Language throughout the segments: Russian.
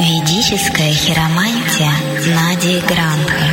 Ведическая хиромантия Нади Грандха.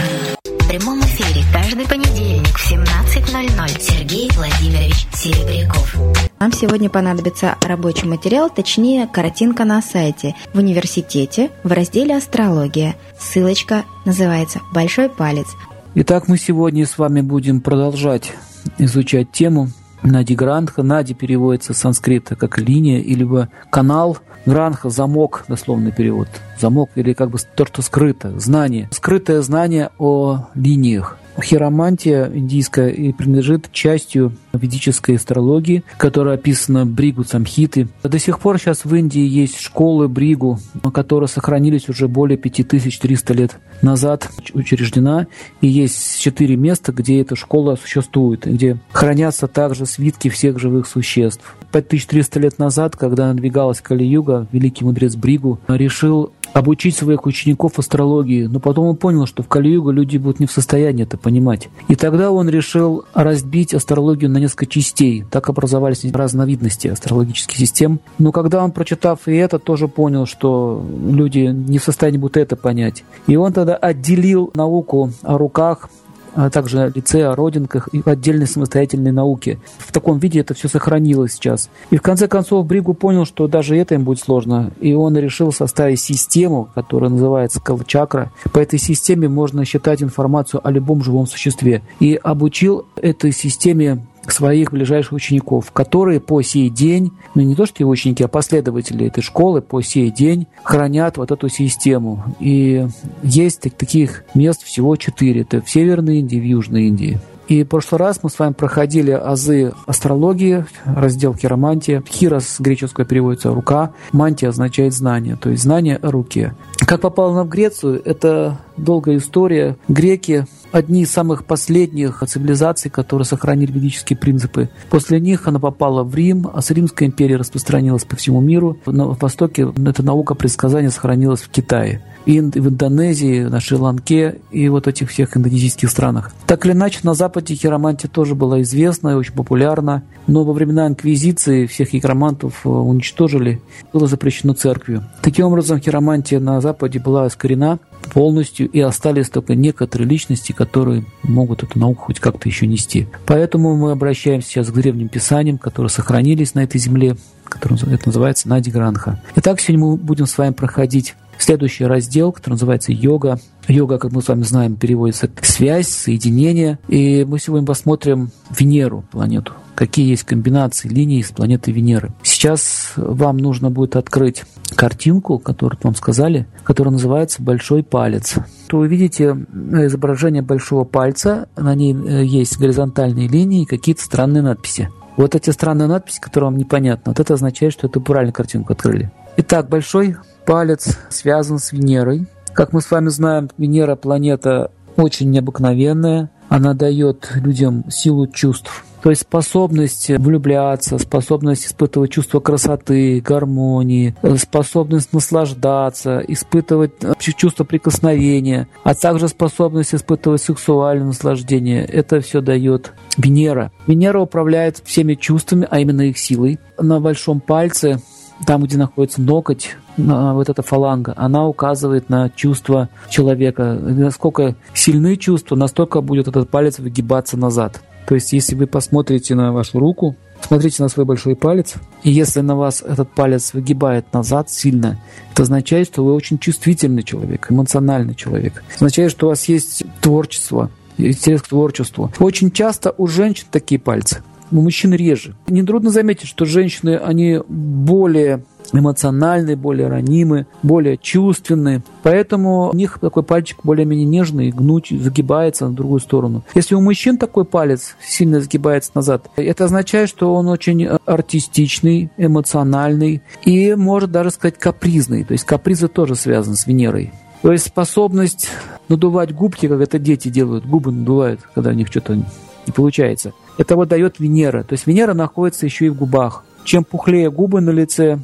В прямом эфире каждый понедельник в 17.00 Сергей Владимирович Серебряков. Нам сегодня понадобится рабочий материал, точнее, картинка на сайте в университете в разделе «Астрология». Ссылочка называется «Большой палец». Итак, мы сегодня с вами будем продолжать изучать тему Нади Грандха. Нади переводится с санскрита как линия или канал. Гранха – замок, дословный перевод. Замок или как бы то, что скрыто, знание. Скрытое знание о линиях. Хиромантия индийская и принадлежит частью ведической астрологии, которая описана Бригу Самхиты. До сих пор сейчас в Индии есть школы Бригу, которые сохранились уже более 5300 лет назад учреждена, и есть четыре места, где эта школа существует, где хранятся также свитки всех живых существ. 5300 лет назад, когда надвигалась Кали-юга, великий мудрец Бригу решил обучить своих учеников астрологии, но потом он понял, что в Кали-югу люди будут не в состоянии это понимать. И тогда он решил разбить астрологию на несколько частей. Так образовались разновидности астрологических систем. Но когда он, прочитав и это, тоже понял, что люди не в состоянии будут это понять. И он тогда отделил науку о руках а также лице о родинках и отдельной самостоятельной науке. В таком виде это все сохранилось сейчас. И в конце концов Бригу понял, что даже это им будет сложно, и он решил составить систему, которая называется Калчакра. По этой системе можно считать информацию о любом живом существе. И обучил этой системе своих ближайших учеников, которые по сей день, ну не то что его ученики, а последователи этой школы по сей день хранят вот эту систему. И есть таких мест всего четыре. Это в Северной Индии, в Южной Индии. И в прошлый раз мы с вами проходили азы астрологии, раздел хиромантия. Хирос с греческого переводится «рука», мантия означает «знание», то есть «знание о руке». Как попало она в Грецию, это долгая история. Греки одни из самых последних цивилизаций, которые сохранили ведические принципы. После них она попала в Рим, а с Римской империи распространилась по всему миру. На Востоке эта наука предсказания сохранилась в Китае и в Индонезии, на Шри-Ланке и вот этих всех индонезийских странах. Так или иначе, на Западе хиромантия тоже была известна и очень популярна, но во времена инквизиции всех хиромантов э, уничтожили, было запрещено церковью. Таким образом, хиромантия на Западе была искорена полностью, и остались только некоторые личности, которые могут эту науку хоть как-то еще нести. Поэтому мы обращаемся сейчас к древним писаниям, которые сохранились на этой земле, который это называется Нади Гранха. Итак, сегодня мы будем с вами проходить Следующий раздел, который называется йога. Йога, как мы с вами знаем, переводится как связь, соединение. И мы сегодня посмотрим Венеру, планету. Какие есть комбинации линий с планеты Венеры. Сейчас вам нужно будет открыть картинку, которую вам сказали, которая называется «Большой палец». То вы видите изображение большого пальца, на ней э, есть горизонтальные линии и какие-то странные надписи. Вот эти странные надписи, которые вам непонятны, вот это означает, что это правильно картинку открыли. Итак, большой палец связан с Венерой. Как мы с вами знаем, Венера планета очень необыкновенная. Она дает людям силу чувств. То есть способность влюбляться, способность испытывать чувство красоты, гармонии, способность наслаждаться, испытывать чувство прикосновения, а также способность испытывать сексуальное наслаждение. Это все дает Венера. Венера управляет всеми чувствами, а именно их силой. На большом пальце там, где находится ноготь, вот эта фаланга, она указывает на чувство человека. Насколько сильны чувства, настолько будет этот палец выгибаться назад. То есть, если вы посмотрите на вашу руку, смотрите на свой большой палец, и если на вас этот палец выгибает назад сильно, это означает, что вы очень чувствительный человек, эмоциональный человек. Это означает, что у вас есть творчество, интерес к творчеству. Очень часто у женщин такие пальцы у мужчин реже. Нетрудно заметить, что женщины, они более эмоциональные, более ранимые, более чувственные. Поэтому у них такой пальчик более-менее нежный, гнуть, загибается на другую сторону. Если у мужчин такой палец сильно загибается назад, это означает, что он очень артистичный, эмоциональный и, может даже сказать, капризный. То есть капризы тоже связаны с Венерой. То есть способность надувать губки, как это дети делают, губы надувают, когда у них что-то не получается. Это вот дает Венера. То есть Венера находится еще и в губах. Чем пухлее губы на лице, э,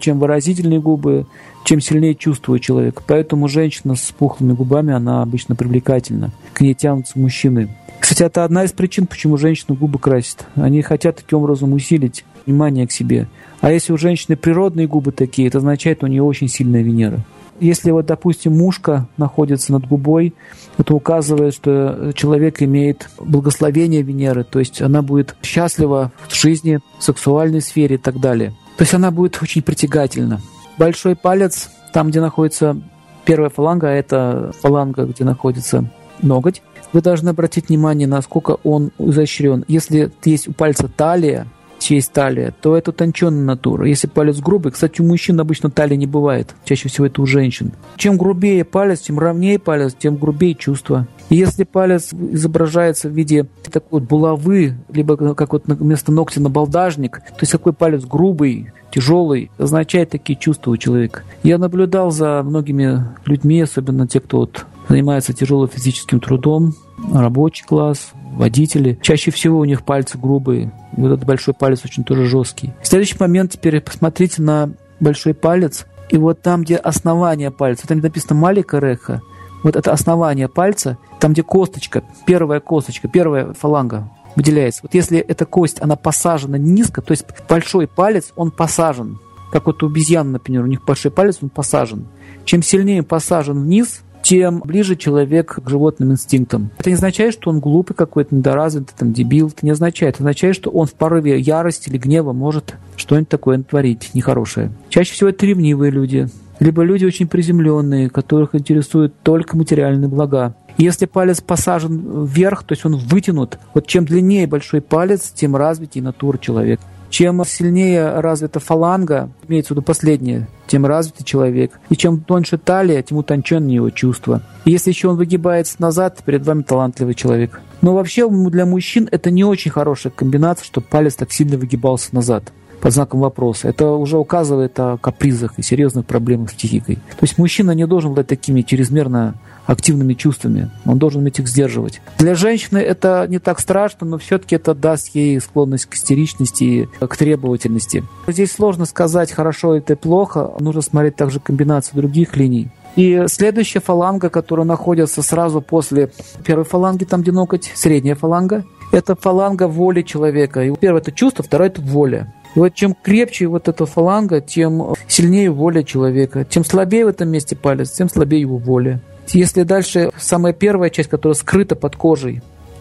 чем выразительнее губы, чем сильнее чувствует человек. Поэтому женщина с пухлыми губами, она обычно привлекательна. К ней тянутся мужчины. Кстати, это одна из причин, почему женщины губы красят. Они хотят таким образом усилить внимание к себе. А если у женщины природные губы такие, это означает, у нее очень сильная Венера. Если вот, допустим, мушка находится над губой, это указывает, что человек имеет благословение Венеры, то есть она будет счастлива в жизни, в сексуальной сфере и так далее. То есть она будет очень притягательна. Большой палец, там, где находится первая фаланга, а это фаланга, где находится ноготь, вы должны обратить внимание, насколько он изощрен. Если есть у пальца талия, честь талия, то это утонченная натура. Если палец грубый, кстати, у мужчин обычно талии не бывает, чаще всего это у женщин. Чем грубее палец, тем ровнее палец, тем грубее чувство. И если палец изображается в виде такой вот булавы, либо как вот вместо ногтя на балдажник, то есть какой палец грубый, тяжелый, означает такие чувства у человека. Я наблюдал за многими людьми, особенно те, кто вот занимается тяжелым физическим трудом, рабочий класс, водители. Чаще всего у них пальцы грубые. Вот этот большой палец очень тоже жесткий. Следующий момент, теперь посмотрите на большой палец. И вот там, где основание пальца, там написано маленькая реха, вот это основание пальца, там, где косточка, первая косточка, первая фаланга выделяется. Вот если эта кость, она посажена низко, то есть большой палец, он посажен. Как вот у обезьян, например, у них большой палец, он посажен. Чем сильнее посажен вниз, тем ближе человек к животным инстинктам. Это не означает, что он глупый какой-то, недоразвитый, там, дебил. Это не означает. Это означает, что он в порыве ярости или гнева может что-нибудь такое творить нехорошее. Чаще всего это ревнивые люди, либо люди очень приземленные, которых интересуют только материальные блага. Если палец посажен вверх, то есть он вытянут, вот чем длиннее большой палец, тем развитее натура человека. Чем сильнее развита фаланга, имеется в виду последнее, тем развитый человек. И чем тоньше талия, тем утонченнее его чувства. И если еще он выгибается назад, перед вами талантливый человек. Но вообще для мужчин это не очень хорошая комбинация, чтобы палец так сильно выгибался назад под знаком вопроса. Это уже указывает о капризах и серьезных проблемах с психикой. То есть мужчина не должен быть такими чрезмерно активными чувствами. Он должен уметь их сдерживать. Для женщины это не так страшно, но все-таки это даст ей склонность к истеричности и к требовательности. Здесь сложно сказать, хорошо это плохо. Нужно смотреть также комбинацию других линий. И следующая фаланга, которая находится сразу после первой фаланги, там где ноготь, средняя фаланга, это фаланга воли человека. И первое это чувство, второе это воля. И вот чем крепче вот эта фаланга, тем сильнее воля человека. Чем слабее в этом месте палец, тем слабее его воля. Если дальше самая первая часть, которая скрыта под кожей,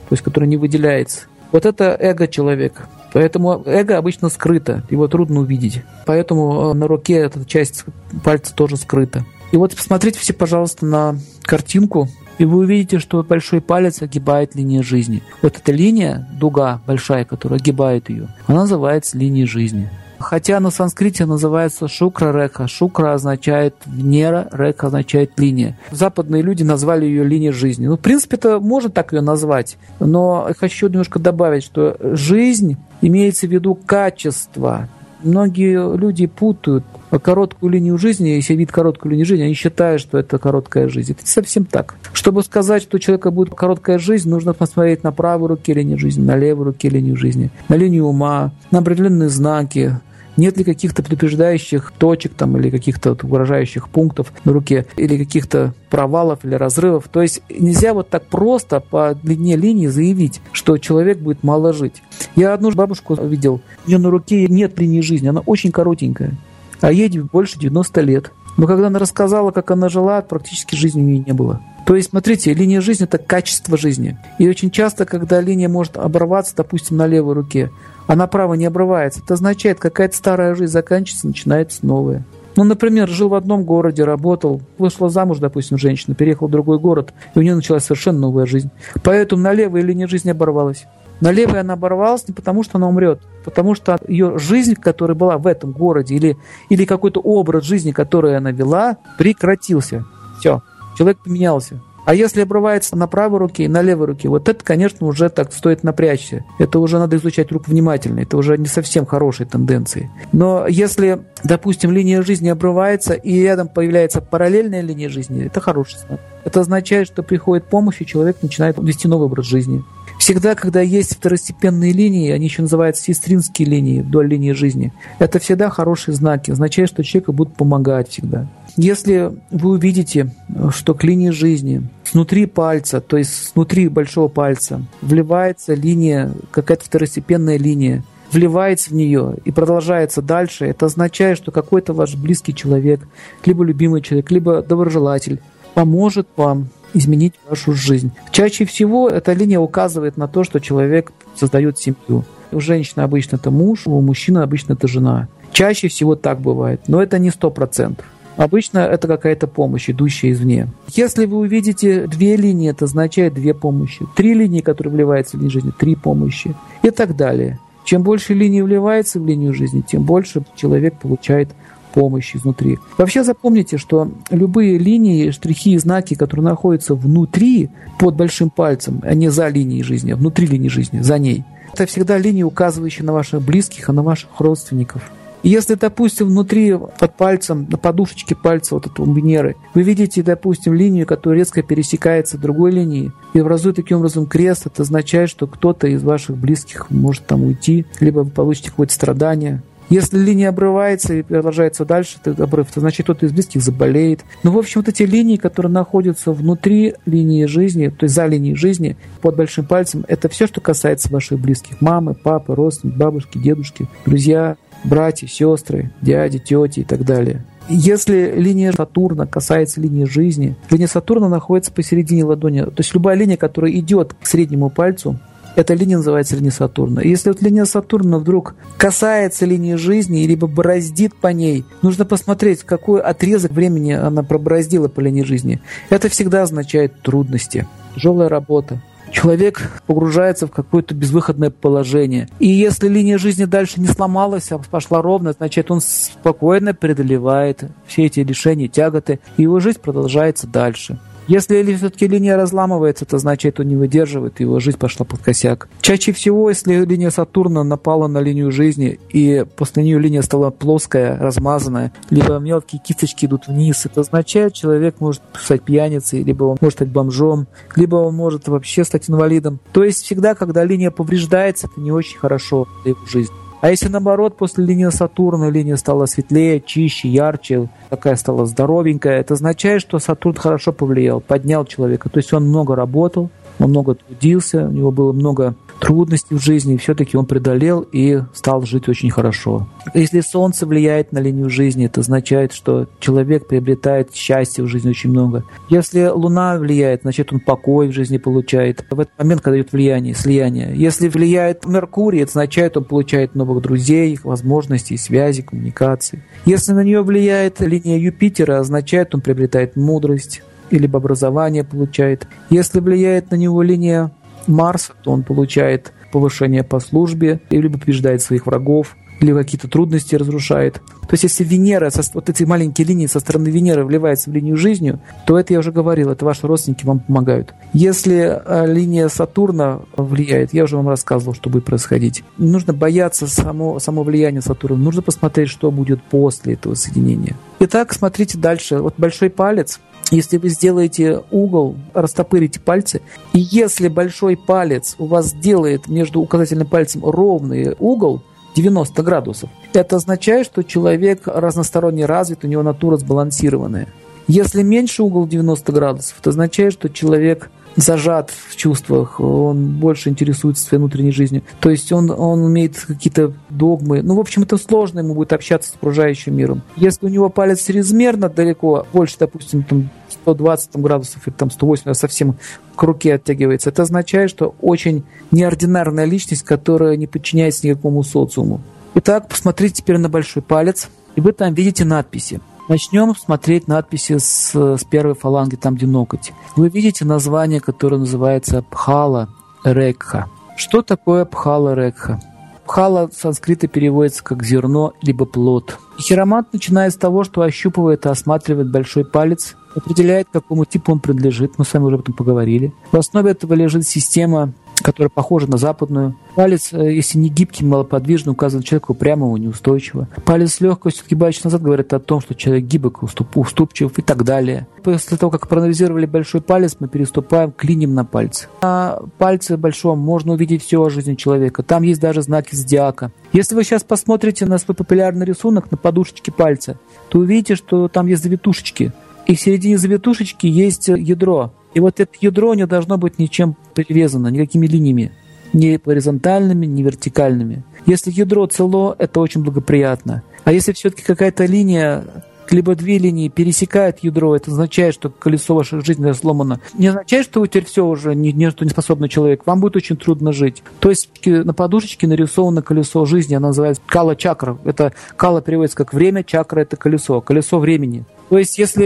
то есть которая не выделяется, вот это эго человека. Поэтому эго обычно скрыто, его трудно увидеть. Поэтому э, на руке эта часть пальца тоже скрыта. И вот посмотрите все, пожалуйста, на картинку, и вы увидите, что большой палец огибает линию жизни. Вот эта линия, дуга большая, которая огибает ее, она называется линией жизни. Хотя на санскрите называется шукра река. Шукра означает Венера, река означает линия. Западные люди назвали ее линией жизни. Ну, в принципе, это можно так ее назвать. Но хочу немножко добавить, что жизнь имеется в виду качество. Многие люди путают короткую линию жизни, если видят короткую линию жизни, они считают, что это короткая жизнь. Это не совсем так. Чтобы сказать, что у человека будет короткая жизнь, нужно посмотреть на правой руке линию жизни, на левой руке линию жизни, на линию ума, на определенные знаки, нет ли каких-то предупреждающих точек там, или каких-то угрожающих пунктов на руке, или каких-то провалов или разрывов. То есть нельзя вот так просто по длине линии заявить, что человек будет мало жить. Я одну бабушку видел, у нее на руке нет линии жизни, она очень коротенькая, а ей больше 90 лет. Но когда она рассказала, как она жила, практически жизни у нее не было. То есть, смотрите, линия жизни – это качество жизни. И очень часто, когда линия может оборваться, допустим, на левой руке, а направо не обрывается. Это означает, какая-то старая жизнь заканчивается, начинается новая. Ну, например, жил в одном городе, работал, вышла замуж, допустим, женщина, переехала в другой город, и у нее началась совершенно новая жизнь. Поэтому на левой линии жизни оборвалась. На левой она оборвалась не потому, что она умрет, потому что ее жизнь, которая была в этом городе, или, или какой-то образ жизни, который она вела, прекратился. Все, человек поменялся. А если обрывается на правой руке и на левой руке, вот это, конечно, уже так стоит напрячься. Это уже надо изучать руку внимательно. Это уже не совсем хорошие тенденции. Но если, допустим, линия жизни обрывается и рядом появляется параллельная линия жизни, это хороший знак. Это означает, что приходит помощь, и человек начинает вести новый образ жизни. Всегда, когда есть второстепенные линии, они еще называются сестринские линии вдоль линии жизни, это всегда хорошие знаки, означает, что человеку будут помогать всегда. Если вы увидите, что к линии жизни снутри пальца, то есть снутри большого пальца, вливается линия, какая-то второстепенная линия, вливается в нее и продолжается дальше, это означает, что какой-то ваш близкий человек, либо любимый человек, либо доброжелатель поможет вам изменить вашу жизнь. Чаще всего эта линия указывает на то, что человек создает семью. У женщины обычно это муж, у мужчины обычно это жена. Чаще всего так бывает, но это не сто процентов. Обычно это какая-то помощь, идущая извне. Если вы увидите две линии, это означает две помощи. Три линии, которые вливаются в линию жизни, три помощи и так далее. Чем больше линий вливается в линию жизни, тем больше человек получает помощь изнутри. Вообще запомните, что любые линии, штрихи и знаки, которые находятся внутри, под большим пальцем, а не за линией жизни, а внутри линии жизни, за ней, это всегда линии, указывающие на ваших близких, а на ваших родственников. Если, допустим, внутри под пальцем, на подушечке пальца вот этого Венеры, вы видите, допустим, линию, которая резко пересекается другой линией, и образует таким образом крест, это означает, что кто-то из ваших близких может там уйти, либо вы получите какое-то страдание, если линия обрывается и продолжается дальше, этот обрыв, то значит кто-то из близких заболеет. Ну, в общем, вот эти линии, которые находятся внутри линии жизни, то есть за линией жизни, под большим пальцем, это все, что касается ваших близких. Мамы, папы, родственники, бабушки, дедушки, друзья, братья, сестры, дяди, тети и так далее. Если линия Сатурна касается линии жизни, линия Сатурна находится посередине ладони. То есть любая линия, которая идет к среднему пальцу, эта линия называется линия Сатурна. Если вот линия Сатурна вдруг касается линии жизни, либо бороздит по ней, нужно посмотреть, какой отрезок времени она пробороздила по линии жизни. Это всегда означает трудности, тяжелая работа, человек погружается в какое-то безвыходное положение. И если линия жизни дальше не сломалась, а пошла ровно, значит, он спокойно преодолевает все эти лишения, тяготы, и его жизнь продолжается дальше. Если все-таки линия разламывается, это значит, он не выдерживает, его жизнь пошла под косяк. Чаще всего, если линия Сатурна напала на линию жизни, и после нее линия стала плоская, размазанная, либо мелкие кисточки идут вниз, это означает, человек может стать пьяницей, либо он может стать бомжом, либо он может вообще стать инвалидом. То есть всегда, когда линия повреждается, это не очень хорошо для его жизни. А если наоборот, после линии Сатурна линия стала светлее, чище, ярче, такая стала здоровенькая, это означает, что Сатурн хорошо повлиял, поднял человека. То есть он много работал, он много трудился, у него было много трудностей в жизни, все-таки он преодолел и стал жить очень хорошо. Если Солнце влияет на линию жизни, это означает, что человек приобретает счастье в жизни очень много. Если Луна влияет, значит он покой в жизни получает. В этот момент, когда идет влияние, слияние. Если влияет Меркурий, это означает, он получает новых друзей, возможностей, связи, коммуникации. Если на нее влияет линия Юпитера, означает, он приобретает мудрость, либо образование получает. Если влияет на него линия Марса, то он получает повышение по службе, либо побеждает своих врагов, или какие-то трудности разрушает. То есть если Венера, вот эти маленькие линии со стороны Венеры вливаются в линию жизни, то это я уже говорил, это ваши родственники вам помогают. Если э, линия Сатурна влияет, я уже вам рассказывал, что будет происходить. Не нужно бояться само, само влияния Сатурна, нужно посмотреть, что будет после этого соединения. Итак, смотрите дальше. Вот большой палец – если вы сделаете угол, растопырите пальцы, и если большой палец у вас делает между указательным пальцем ровный угол, 90 градусов. Это означает, что человек разносторонне развит, у него натура сбалансированная. Если меньше угол 90 градусов, это означает, что человек зажат в чувствах, он больше интересуется своей внутренней жизнью. То есть он, он имеет какие-то догмы. Ну, в общем, это сложно ему будет общаться с окружающим миром. Если у него палец чрезмерно далеко, больше, допустим, там 120 там, градусов или там 180, совсем к руке оттягивается, это означает, что очень неординарная личность, которая не подчиняется никакому социуму. Итак, посмотрите теперь на большой палец, и вы там видите надписи. Начнем смотреть надписи с, с первой фаланги, там где ноготь. Вы видите название, которое называется Пхала Рекха. Что такое Пхала Рекха? Пхала с санскрита переводится как зерно либо плод. И хиромант начинает с того, что ощупывает и осматривает большой палец, определяет, какому типу он принадлежит. Мы с вами уже об этом поговорили. В основе этого лежит система которая похожа на западную. Палец, э, если не гибкий, малоподвижный, указывает человеку прямого, неустойчивого. Палец с легкостью, отгибающий назад, говорит о том, что человек гибок, уступ, уступчив и так далее. После того, как проанализировали большой палец, мы переступаем к на пальце. На пальце большом можно увидеть все о жизни человека. Там есть даже знаки зодиака. Если вы сейчас посмотрите на свой популярный рисунок на подушечке пальца, то увидите, что там есть завитушечки. И в середине завитушечки есть ядро. И вот это ядро не должно быть ничем привязано, никакими линиями. ни горизонтальными, ни вертикальными. Если ядро цело, это очень благоприятно. А если все-таки какая-то линия либо две линии пересекают ядро, это означает, что колесо вашей жизни сломано. Не означает, что вы теперь все уже не, не, что не способный человек. Вам будет очень трудно жить. То есть на подушечке нарисовано колесо жизни, она называется кала чакра. Это кала переводится как время, чакра это колесо, колесо времени. То есть, если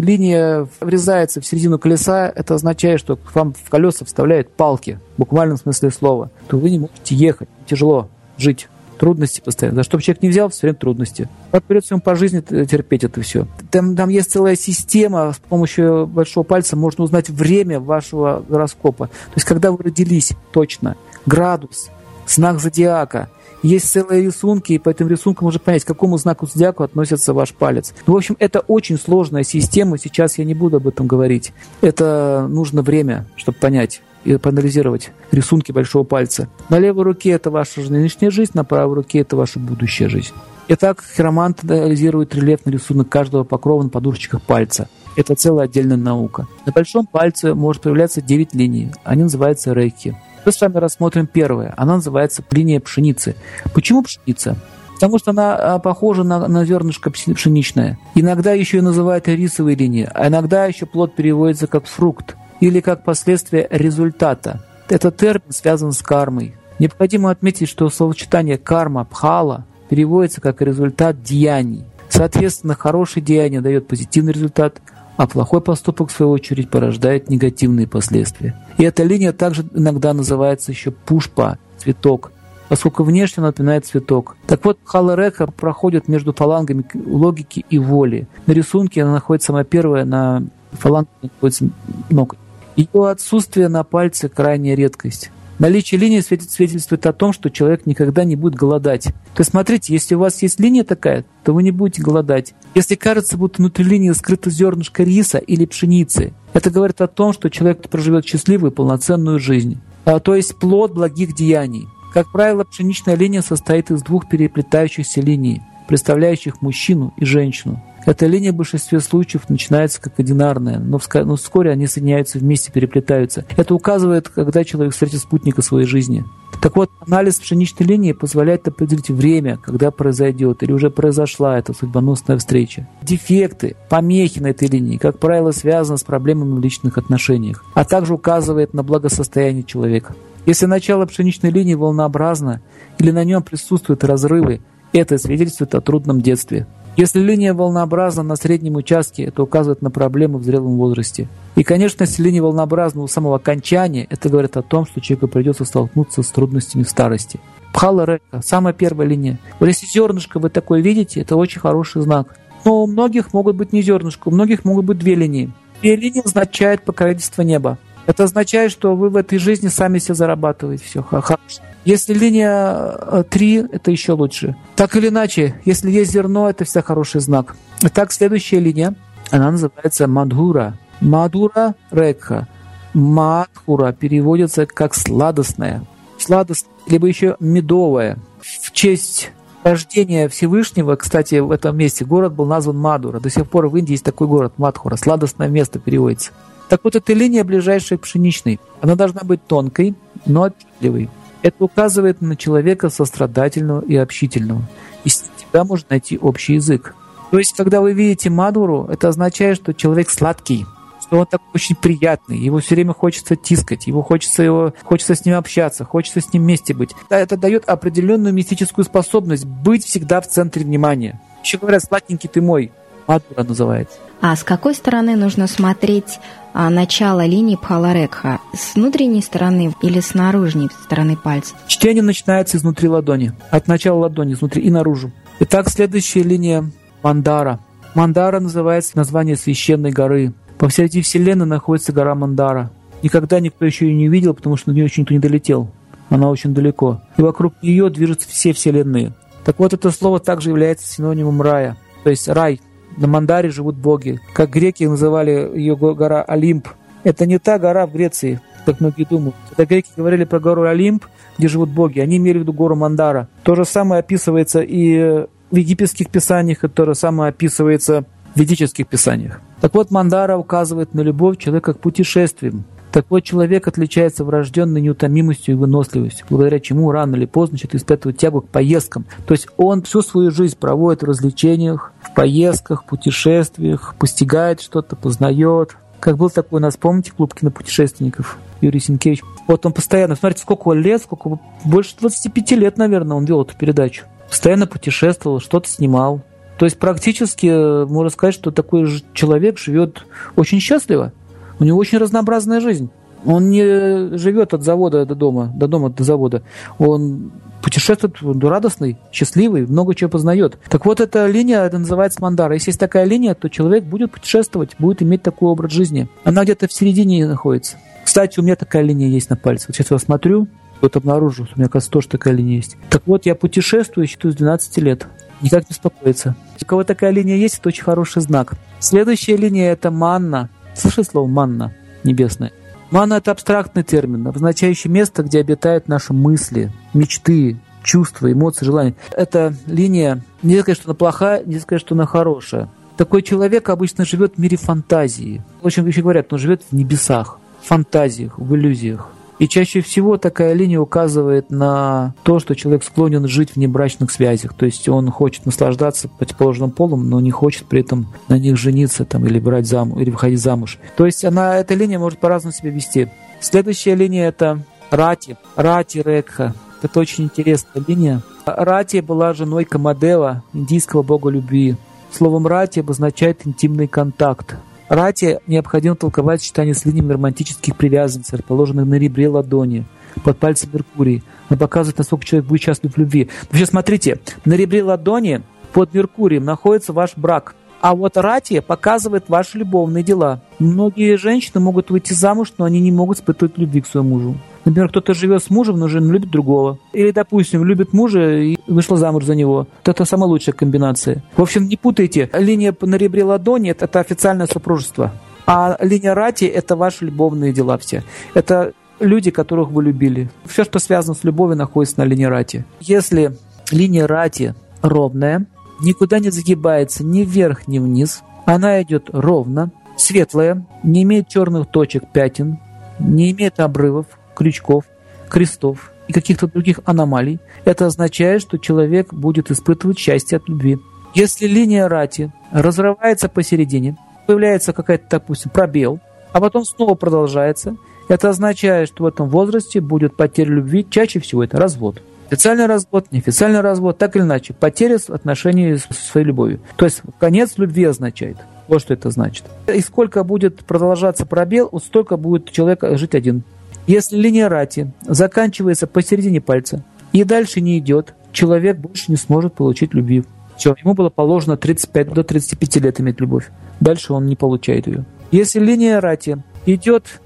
линия врезается в середину колеса, это означает, что вам в колеса вставляют палки, в буквальном смысле слова, то вы не можете ехать, тяжело жить трудности постоянно. За что человек не взял, все время трудности. Как придется ему по жизни терпеть это все. Там, там есть целая система, с помощью большого пальца можно узнать время вашего гороскопа. То есть, когда вы родились точно, градус, знак зодиака. Есть целые рисунки, и по этим рисункам можно понять, к какому знаку зодиаку относится ваш палец. Ну, в общем, это очень сложная система, сейчас я не буду об этом говорить. Это нужно время, чтобы понять и проанализировать рисунки большого пальца. На левой руке это ваша нынешняя жизнь, на правой руке это ваша будущая жизнь. Итак, хиромант анализирует рельефный рисунок каждого покрова на подушечках пальца. Это целая отдельная наука. На большом пальце может появляться 9 линий. Они называются рейки. Мы с вами рассмотрим первое. Она называется линия пшеницы. Почему пшеница? Потому что она а, похожа на, на зернышко пшеничное. Иногда еще и называют рисовой линией, а иногда еще плод переводится как фрукт или как последствие результата. Этот термин связан с кармой. Необходимо отметить, что словосочетание карма, пхала переводится как результат деяний. Соответственно, хорошее деяние дает позитивный результат, а плохой поступок, в свою очередь, порождает негативные последствия. И эта линия также иногда называется еще пушпа, цветок, поскольку внешне напоминает цветок. Так вот, халарека проходит между фалангами логики и воли. На рисунке она находится самая первая, на фаланге находится ноготь. Ее отсутствие на пальце – крайняя редкость. Наличие линии свидетельствует о том, что человек никогда не будет голодать. То есть смотрите, если у вас есть линия такая, то вы не будете голодать. Если кажется, будто внутри линии скрыто зернышко риса или пшеницы, это говорит о том, что человек проживет счастливую полноценную жизнь. А, то есть плод благих деяний. Как правило, пшеничная линия состоит из двух переплетающихся линий, представляющих мужчину и женщину. Эта линия в большинстве случаев начинается как одинарная, но, вскоре они соединяются вместе, переплетаются. Это указывает, когда человек встретит спутника своей жизни. Так вот, анализ пшеничной линии позволяет определить время, когда произойдет или уже произошла эта судьбоносная встреча. Дефекты, помехи на этой линии, как правило, связаны с проблемами в личных отношениях, а также указывает на благосостояние человека. Если начало пшеничной линии волнообразно или на нем присутствуют разрывы, это свидетельствует о трудном детстве. Если линия волнообразна на среднем участке, это указывает на проблемы в зрелом возрасте. И, конечно, если линия волнообразна у самого окончания, это говорит о том, что человеку придется столкнуться с трудностями в старости. Пхала река, самая первая линия. Вот если зернышко вы такое видите, это очень хороший знак. Но у многих могут быть не зернышко, у многих могут быть две линии. Две линии означают покровительство неба. Это означает, что вы в этой жизни сами себе зарабатываете все хорошо. Если линия 3, э, это еще лучше. Так или иначе, если есть зерно, это всегда хороший знак. Итак, следующая линия, она называется Мадхура. Мадхура Рекха. Мадхура переводится как сладостная. Сладостная, либо еще медовая. В честь рождения Всевышнего, кстати, в этом месте город был назван Мадура. До сих пор в Индии есть такой город Мадхура. Сладостное место переводится. Так вот, эта линия ближайшая пшеничной. Она должна быть тонкой, но отчетливой. Это указывает на человека сострадательного и общительного. И тебя можно найти общий язык. То есть, когда вы видите Мадуру, это означает, что человек сладкий, что он такой очень приятный, его все время хочется тискать, его хочется, его, хочется с ним общаться, хочется с ним вместе быть. Это дает определенную мистическую способность быть всегда в центре внимания. Еще говорят, сладенький ты мой, Мадура называется. А с какой стороны нужно смотреть а, начало линии Пхаларекха? С внутренней стороны или с наружной стороны пальца? Чтение начинается изнутри ладони, от начала ладони, изнутри и наружу. Итак, следующая линия Мандара. Мандара называется название священной горы. По всей вселенной находится гора Мандара. Никогда никто еще ее не видел, потому что на нее еще никто не долетел. Она очень далеко. И вокруг нее движутся все вселенные. Так вот, это слово также является синонимом рая. То есть рай на Мандаре живут боги. Как греки называли ее гора Олимп. Это не та гора в Греции, как многие думают. Когда греки говорили про гору Олимп, где живут боги, они имели в виду гору Мандара. То же самое описывается и в египетских писаниях, и то же самое описывается в ведических писаниях. Так вот, Мандара указывает на любовь человека к путешествиям. Такой человек отличается врожденной неутомимостью и выносливостью, благодаря чему рано или поздно начинает испытывать тягу к поездкам. То есть он всю свою жизнь проводит в развлечениях, в поездках, путешествиях, постигает что-то, познает. Как был такой у нас, помните, клуб кинопутешественников Юрий Синкевич? Вот он постоянно, смотрите, сколько лет, сколько, больше 25 лет, наверное, он вел эту передачу. Постоянно путешествовал, что-то снимал. То есть практически э, можно сказать, что такой человек живет очень счастливо. У него очень разнообразная жизнь. Он не живет от завода до дома, до дома до завода. Он путешествует радостный, счастливый, много чего познает. Так вот, эта линия это называется мандара. Если есть такая линия, то человек будет путешествовать, будет иметь такой образ жизни. Она где-то в середине находится. Кстати, у меня такая линия есть на пальце. Вот сейчас я смотрю, вот обнаружил, что у меня, кажется, тоже такая линия есть. Так вот, я путешествую, считаю, с 12 лет. Никак не успокоиться. У кого такая линия есть, это очень хороший знак. Следующая линия – это манна. Слышали слово «манна» небесная? Манна – это абстрактный термин, обозначающий место, где обитают наши мысли, мечты, чувства, эмоции, желания. Эта линия, не сказать, что она плохая, не сказать, что она хорошая. Такой человек обычно живет в мире фантазии. Очень еще говорят, он живет в небесах, в фантазиях, в иллюзиях. И чаще всего такая линия указывает на то, что человек склонен жить в небрачных связях. То есть он хочет наслаждаться противоположным полом, но не хочет при этом на них жениться там, или брать замуж, или выходить замуж. То есть она, эта линия может по-разному себя вести. Следующая линия – это Рати. Рати Рекха. Это очень интересная линия. Рати была женой Камадева, индийского бога любви. Словом «рати» обозначает интимный контакт. Рати необходимо толковать сочетание с линиями романтических привязанностей, расположенных на ребре ладони, под пальцем Меркурий. Она показывает, насколько человек будет счастлив в любви. Вообще, смотрите, на ребре ладони под Меркурием находится ваш брак. А вот Рати показывает ваши любовные дела. Многие женщины могут выйти замуж, но они не могут испытывать любви к своему мужу. Например, кто-то живет с мужем, но жена любит другого. Или, допустим, любит мужа и вышла замуж за него. Вот это самая лучшая комбинация. В общем, не путайте. Линия на ребре ладони – это официальное супружество. А линия рати – это ваши любовные дела все. Это люди, которых вы любили. Все, что связано с любовью, находится на линии рати. Если линия рати ровная, никуда не загибается ни вверх, ни вниз, она идет ровно, светлая, не имеет черных точек, пятен, не имеет обрывов, крючков, крестов и каких-то других аномалий, это означает, что человек будет испытывать счастье от любви. Если линия рати разрывается посередине, появляется какая-то, допустим, пробел, а потом снова продолжается, это означает, что в этом возрасте будет потеря любви, чаще всего это развод. Официальный развод, неофициальный развод, так или иначе, потеря отношений с своей любовью. То есть конец любви означает. Вот что это значит. И сколько будет продолжаться пробел, вот столько будет человек жить один. Если линия рати заканчивается посередине пальца и дальше не идет, человек больше не сможет получить любви. Все, ему было положено 35 до 35 лет иметь любовь. Дальше он не получает ее. Если линия рати идет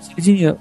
посередине,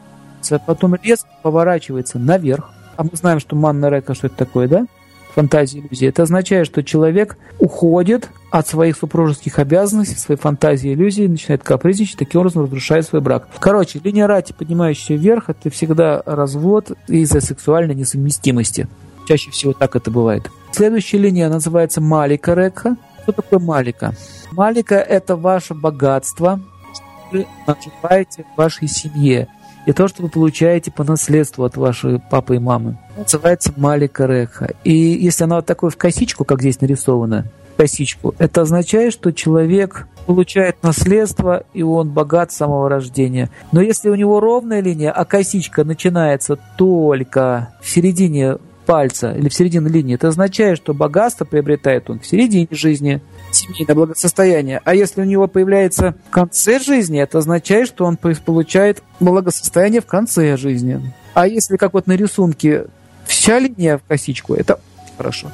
потом резко поворачивается наверх, а мы знаем, что манна река, что это такое, да? Фантазии иллюзии. Это означает, что человек уходит от своих супружеских обязанностей, своей фантазии иллюзии, начинает капризничать, таким образом разрушает свой брак. Короче, линия рати, поднимающаяся вверх, это всегда развод из-за сексуальной несовместимости. Чаще всего так это бывает. Следующая линия называется Малика Рекха. Что такое Малика? Малика – это ваше богатство, что вы наживаете в вашей семье и то, что вы получаете по наследству от вашей папы и мамы. Называется Малика Реха. И если она вот такой в косичку, как здесь нарисовано, косичку, это означает, что человек получает наследство, и он богат с самого рождения. Но если у него ровная линия, а косичка начинается только в середине пальца или в середине линии, это означает, что богатство приобретает он в середине жизни, семейное благосостояние. А если у него появляется в конце жизни, это означает, что он получает благосостояние в конце жизни. А если, как вот на рисунке, вся линия в косичку, это хорошо.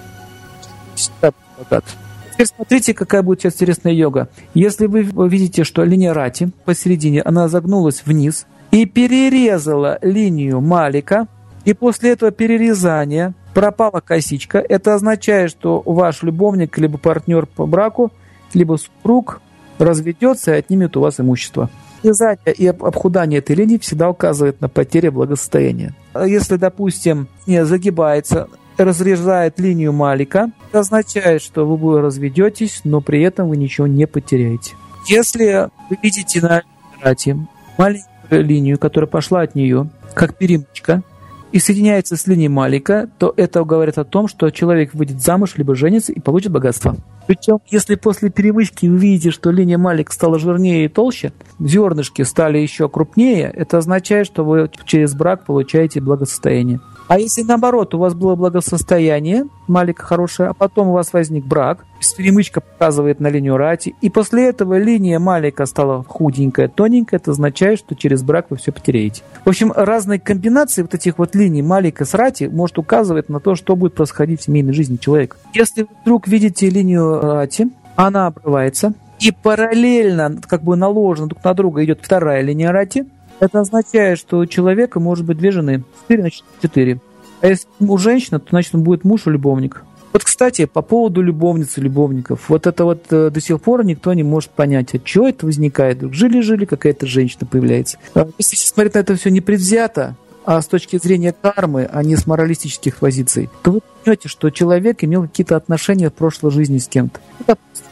богат. Теперь смотрите, какая будет сейчас интересная йога. Если вы видите, что линия рати посередине, она загнулась вниз и перерезала линию малика, и после этого перерезания пропала косичка, это означает, что ваш любовник, либо партнер по браку, либо супруг разведется и отнимет у вас имущество. Вязание и обхудание этой линии всегда указывает на потерю благосостояния. Если, допустим, не загибается, разрезает линию малика, это означает, что вы разведетесь, но при этом вы ничего не потеряете. Если вы видите на рате маленькую линию, которая пошла от нее, как перемычка, и соединяется с линией Малика, то это говорит о том, что человек выйдет замуж, либо женится и получит богатство. Причем, если после перемычки вы видите, что линия Малик стала жирнее и толще, зернышки стали еще крупнее, это означает, что вы через брак получаете благосостояние. А если наоборот, у вас было благосостояние, Малика хорошая, а потом у вас возник брак, перемычка показывает на линию рати, и после этого линия Малика стала худенькая, тоненькая, это означает, что через брак вы все потеряете. В общем, разные комбинации вот этих вот линий Малика с рати может указывать на то, что будет происходить в семейной жизни человека. Если вдруг видите линию рати, она обрывается, и параллельно, как бы наложена друг на друга идет вторая линия рати, это означает, что у человека может быть две жены. Четыре, значит, четыре. А если у женщины, то значит он будет муж и любовник. Вот, кстати, по поводу любовниц и любовников. Вот это вот э, до сих пор никто не может понять, от чего это возникает. Жили-жили, какая-то женщина появляется. А если смотреть на это все непредвзято, а с точки зрения кармы, а не с моралистических позиций, то вы поймете, что человек имел какие-то отношения в прошлой жизни с кем-то.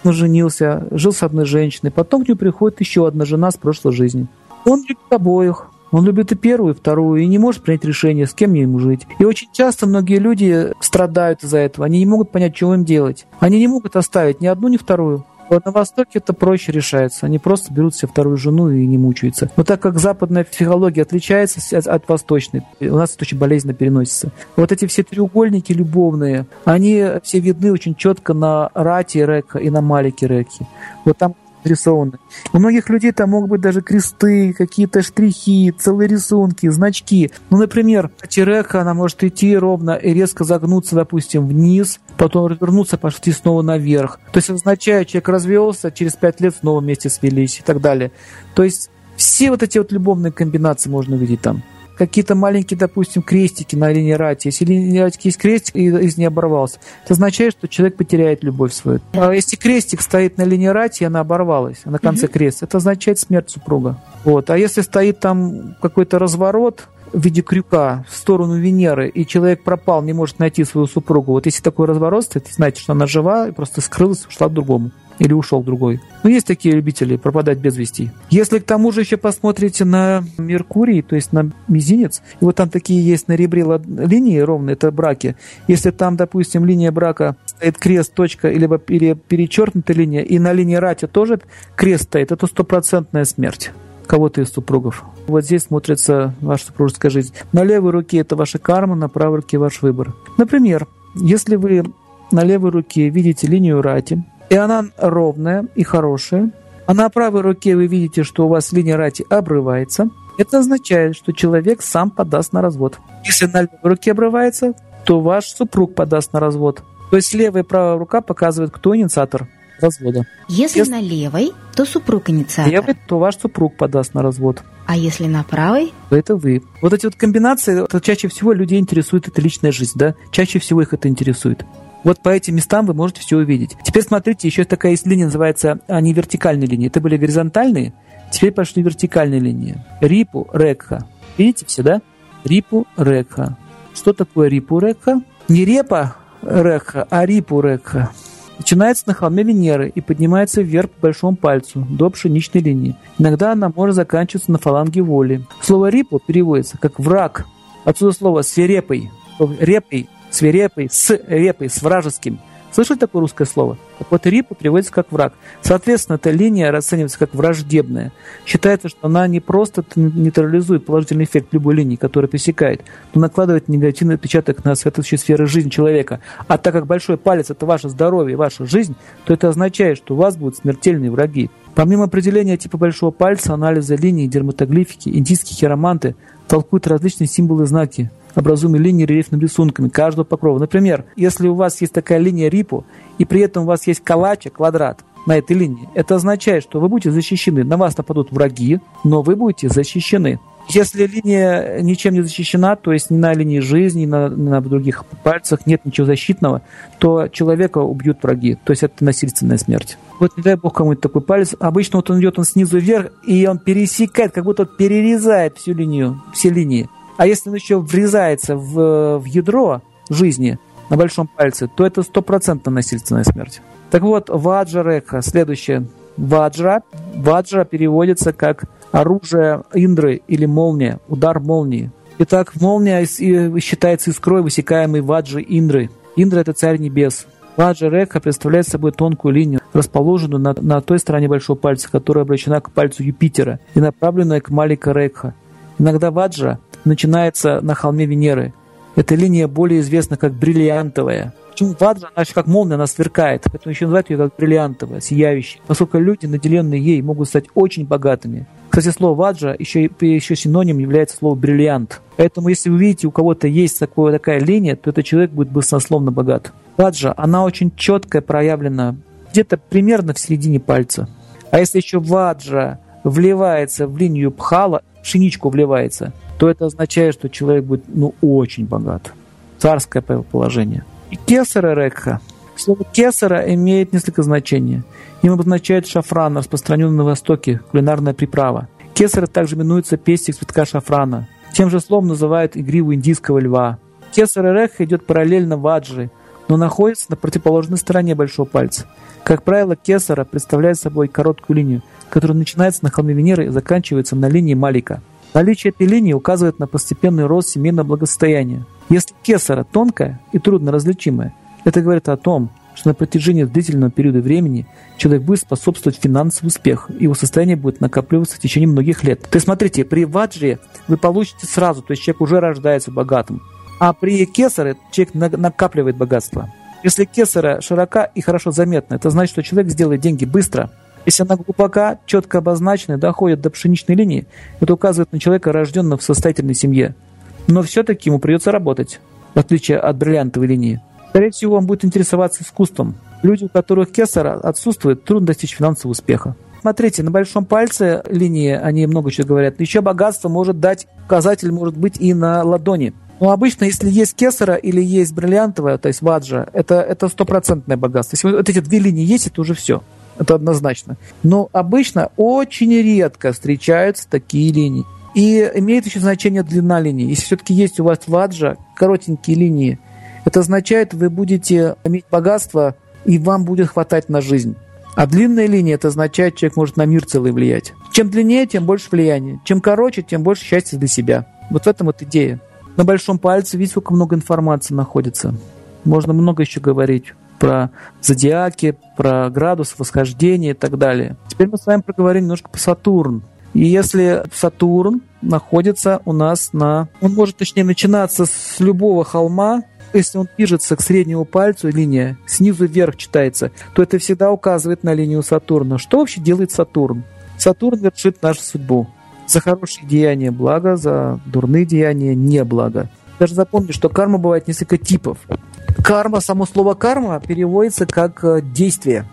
Он женился, жил с одной женщиной, потом к нему приходит еще одна жена с прошлой жизни. Он любит обоих. Он любит и первую, и вторую, и не может принять решение, с кем ему жить. И очень часто многие люди страдают из-за этого. Они не могут понять, что им делать. Они не могут оставить ни одну, ни вторую. Вот на Востоке это проще решается. Они просто берут себе вторую жену и не мучаются. Но так как западная психология отличается от восточной, у нас это очень болезненно переносится. Вот эти все треугольники любовные, они все видны очень четко на Рате Река и на Малике Реки. Вот там нарисованы. У многих людей там могут быть даже кресты, какие-то штрихи, целые рисунки, значки. Ну, например, черека, она может идти ровно и резко загнуться, допустим, вниз, потом развернуться, пошли снова наверх. То есть означает, человек развелся, через пять лет снова вместе свелись и так далее. То есть все вот эти вот любовные комбинации можно увидеть там какие-то маленькие, допустим, крестики на линии рати. Если линия рати есть крестик и из нее оборвался, это означает, что человек потеряет любовь свою. А если крестик стоит на линии рати, и она оборвалась, на конце угу. крест, это означает смерть супруга. Вот. А если стоит там какой-то разворот, в виде крюка в сторону Венеры, и человек пропал, не может найти свою супругу. Вот если такой разворот, это знаете, что она жива и просто скрылась, ушла к другому или ушел другой. Но есть такие любители пропадать без вести. Если к тому же еще посмотрите на Меркурий, то есть на мизинец, и вот там такие есть на ребре линии ровные, это браки. Если там, допустим, линия брака стоит крест, точка, либо перечеркнутая линия, и на линии рати тоже крест стоит, это стопроцентная смерть кого-то из супругов. Вот здесь смотрится ваша супружеская жизнь. На левой руке это ваша карма, на правой руке ваш выбор. Например, если вы на левой руке видите линию рати, и она ровная и хорошая. А на правой руке вы видите, что у вас линия рати обрывается. Это означает, что человек сам подаст на развод. Если на левой руке обрывается, то ваш супруг подаст на развод. То есть левая и правая рука показывают, кто инициатор развода. Если, если на левой, то супруг инициатор. Левой, то ваш супруг подаст на развод. А если на правой? То это вы. Вот эти вот комбинации, это чаще всего людей интересует это личная жизнь, да? Чаще всего их это интересует. Вот по этим местам вы можете все увидеть. Теперь смотрите, еще такая есть линия, называется, они вертикальные линии. Это были горизонтальные, теперь пошли вертикальные линии. Рипу, рекха. Видите все, да? Рипу, рекха. Что такое рипу, рекха? Не репа, рекха, а рипу, рекха. Начинается на холме Венеры и поднимается вверх по большому пальцу до пшеничной линии. Иногда она может заканчиваться на фаланге воли. Слово «рипу» переводится как «враг». Отсюда слово «свирепый». Репой свирепый, с репой, с вражеским. Слышали такое русское слово? Так вот, рипа приводится как враг. Соответственно, эта линия расценивается как враждебная. Считается, что она не просто нейтрализует положительный эффект любой линии, которая пересекает, но накладывает негативный отпечаток на соответствующие сферы жизни человека. А так как большой палец – это ваше здоровье ваша жизнь, то это означает, что у вас будут смертельные враги. Помимо определения типа большого пальца, анализа линий, дерматоглифики, индийские хироманты толкуют различные символы и знаки, образуемые линии рельефными рисунками каждого покрова. Например, если у вас есть такая линия рипу, и при этом у вас есть калача, квадрат на этой линии, это означает, что вы будете защищены. На вас нападут враги, но вы будете защищены. Если линия ничем не защищена, то есть ни на линии жизни, ни на, ни на других пальцах нет ничего защитного, то человека убьют враги. То есть это насильственная смерть. Вот не дай бог кому-то такой палец. Обычно вот он идет он снизу вверх, и он пересекает, как будто перерезает всю линию, все линии. А если он еще врезается в, в ядро жизни на большом пальце, то это стопроцентно насильственная смерть. Так вот, Ваджа Рекха, следующая ваджра. Ваджра переводится как оружие Индры или молния, удар молнии. Итак, молния считается искрой, высекаемой ваджи Индры. Индра – это царь небес. Ваджа Рекха представляет собой тонкую линию, расположенную на, на той стороне большого пальца, которая обращена к пальцу Юпитера и направленная к Малика Рекха. Иногда ваджа начинается на холме Венеры. Эта линия более известна как бриллиантовая. Почему ваджа, она как молния, она сверкает, поэтому еще называют ее как бриллиантовая, сияющая, поскольку люди, наделенные ей, могут стать очень богатыми. Кстати, слово ваджа еще, еще синоним является слово бриллиант. Поэтому, если вы видите, у кого-то есть такое, такая линия, то этот человек будет баснословно богат. Ваджа, она очень четко проявлена где-то примерно в середине пальца. А если еще ваджа вливается в линию пхала, пшеничку вливается, то это означает, что человек будет ну, очень богат. Царское положение. И кесара рекха. Слово кесара имеет несколько значений. Им обозначает шафран, распространенный на Востоке, кулинарная приправа. Кесара также именуется пестик цветка шафрана. Тем же словом называют игриву индийского льва. Кесар рекха идет параллельно ваджи, но находится на противоположной стороне большого пальца. Как правило, кесара представляет собой короткую линию, которая начинается на холме Венеры и заканчивается на линии Малика. Наличие этой линии указывает на постепенный рост семейного благосостояния. Если кесара тонкая и трудно различимая, это говорит о том, что на протяжении длительного периода времени человек будет способствовать финансовому успеху, и его состояние будет накапливаться в течение многих лет. То есть, смотрите, при ваджре вы получите сразу, то есть человек уже рождается богатым. А при кесаре человек накапливает богатство. Если кесара широка и хорошо заметна, это значит, что человек сделает деньги быстро. Если она глубока, четко обозначена, доходит до пшеничной линии, это указывает на человека, рожденного в состоятельной семье. Но все-таки ему придется работать, в отличие от бриллиантовой линии. Скорее всего, он будет интересоваться искусством. Люди, у которых кесара отсутствует, трудно достичь финансового успеха. Смотрите, на большом пальце линии, они много чего говорят. Еще богатство может дать, указатель может быть и на ладони. Но обычно, если есть кесара или есть бриллиантовая, то есть ваджа, это, это стопроцентное богатство. Если вот эти две линии есть, это уже все. Это однозначно. Но обычно очень редко встречаются такие линии. И имеет еще значение длина линии. Если все-таки есть у вас ваджа, коротенькие линии, это означает, вы будете иметь богатство, и вам будет хватать на жизнь. А длинная линия, это означает, человек может на мир целый влиять. Чем длиннее, тем больше влияния. Чем короче, тем больше счастья для себя. Вот в этом вот идея на большом пальце, видите, сколько много информации находится. Можно много еще говорить про зодиаки, про градус восхождения и так далее. Теперь мы с вами проговорим немножко по Сатурн. И если Сатурн находится у нас на... Он может, точнее, начинаться с любого холма, если он движется к среднему пальцу, линия снизу вверх читается, то это всегда указывает на линию Сатурна. Что вообще делает Сатурн? Сатурн вершит нашу судьбу. За хорошие деяния благо, за дурные деяния не благо. Даже запомни, что карма бывает несколько типов. Карма, само слово карма переводится как э, действие.